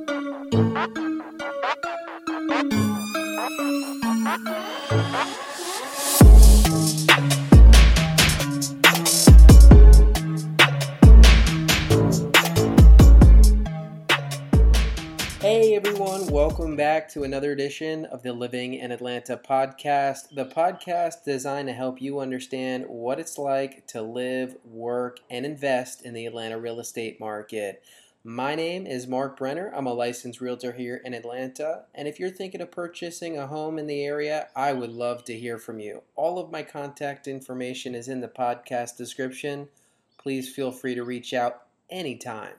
Hey everyone, welcome back to another edition of the Living in Atlanta podcast. The podcast designed to help you understand what it's like to live, work, and invest in the Atlanta real estate market. My name is Mark Brenner. I'm a licensed realtor here in Atlanta. And if you're thinking of purchasing a home in the area, I would love to hear from you. All of my contact information is in the podcast description. Please feel free to reach out anytime.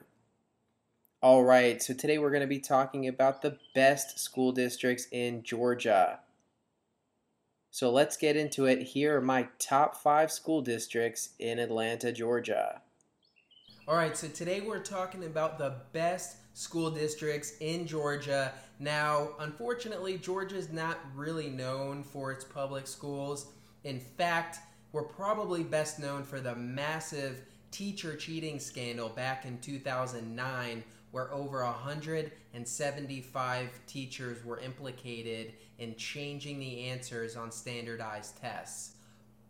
All right, so today we're going to be talking about the best school districts in Georgia. So let's get into it. Here are my top five school districts in Atlanta, Georgia. All right, so today we're talking about the best school districts in Georgia. Now, unfortunately, Georgia is not really known for its public schools. In fact, we're probably best known for the massive teacher cheating scandal back in 2009 where over 175 teachers were implicated in changing the answers on standardized tests.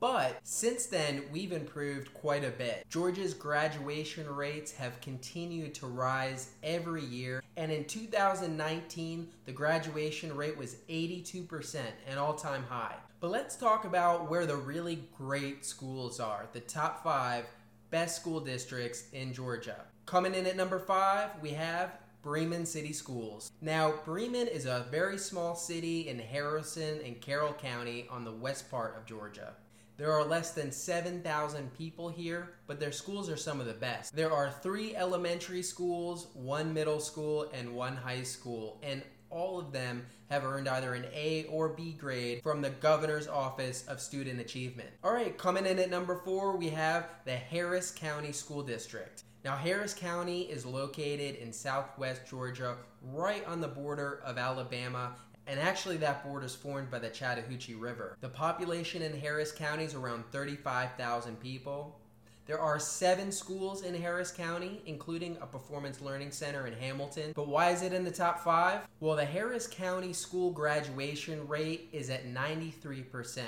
But since then, we've improved quite a bit. Georgia's graduation rates have continued to rise every year, and in 2019, the graduation rate was 82%, an all time high. But let's talk about where the really great schools are the top five best school districts in Georgia. Coming in at number five, we have Bremen City Schools. Now, Bremen is a very small city in Haralson and Carroll County on the west part of Georgia. There are less than 7,000 people here, but their schools are some of the best. There are three elementary schools, one middle school, and one high school, and all of them have earned either an A or B grade from the Governor's Office of Student Achievement. All right, coming in at number four, we have the Harris County School District. Now, Harris County is located in southwest Georgia, right on the border of Alabama, and actually that border is formed by the Chattahoochee River. The population in Harris County is around 35,000 people. There are seven schools in Harris County, including a performance learning center in Hamilton. But why is it in the top five? Well, the Harris County school graduation rate is at 93%,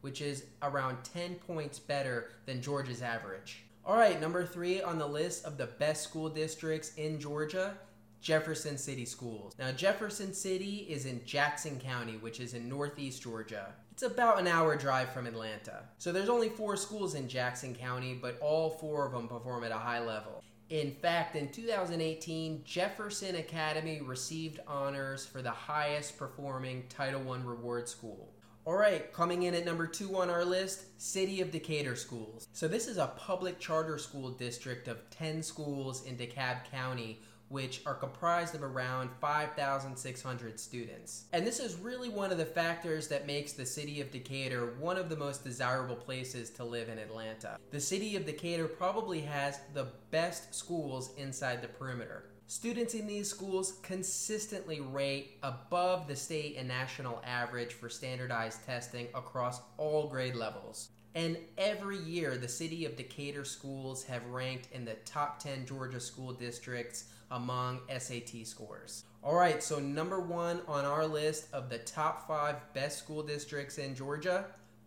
which is around 10 points better than Georgia's average. All right, number three on the list of the best school districts in Georgia Jefferson City Schools. Now, Jefferson City is in Jackson County, which is in northeast Georgia. It's about an hour drive from Atlanta. So there's only four schools in Jackson County, but all four of them perform at a high level. In fact, in 2018, Jefferson Academy received honors for the highest performing Title I reward school. All right, coming in at number two on our list, City of Decatur Schools. So, this is a public charter school district of 10 schools in DeKalb County, which are comprised of around 5,600 students. And this is really one of the factors that makes the city of Decatur one of the most desirable places to live in Atlanta. The city of Decatur probably has the best schools inside the perimeter. Students in these schools consistently rate above the state and national average for standardized testing across all grade levels. And every year, the city of Decatur schools have ranked in the top 10 Georgia school districts among SAT scores. All right, so number one on our list of the top five best school districts in Georgia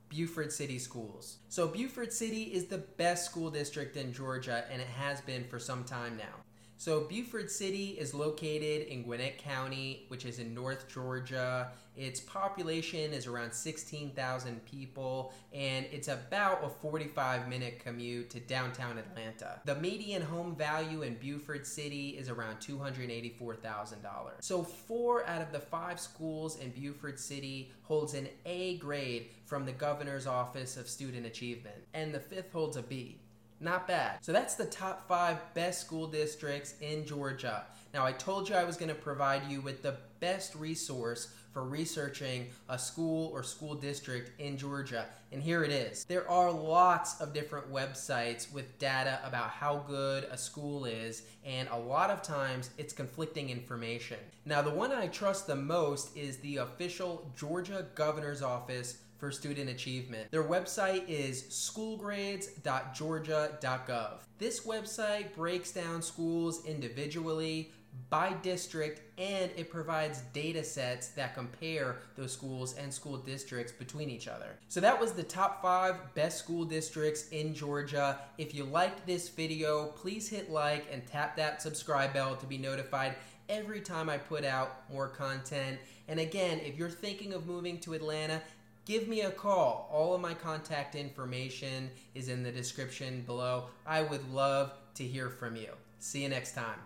Buford City Schools. So, Buford City is the best school district in Georgia, and it has been for some time now. So, Buford City is located in Gwinnett County, which is in North Georgia. Its population is around 16,000 people, and it's about a 45 minute commute to downtown Atlanta. The median home value in Buford City is around $284,000. So, four out of the five schools in Buford City holds an A grade from the Governor's Office of Student Achievement, and the fifth holds a B. Not bad. So that's the top five best school districts in Georgia. Now, I told you I was going to provide you with the best resource for researching a school or school district in Georgia, and here it is. There are lots of different websites with data about how good a school is, and a lot of times it's conflicting information. Now, the one I trust the most is the official Georgia Governor's Office for student achievement. Their website is schoolgrades.georgia.gov. This website breaks down schools individually by district and it provides data sets that compare those schools and school districts between each other. So that was the top five best school districts in Georgia. If you liked this video, please hit like and tap that subscribe bell to be notified every time I put out more content. And again, if you're thinking of moving to Atlanta, give me a call. All of my contact information is in the description below. I would love to hear from you. See you next time.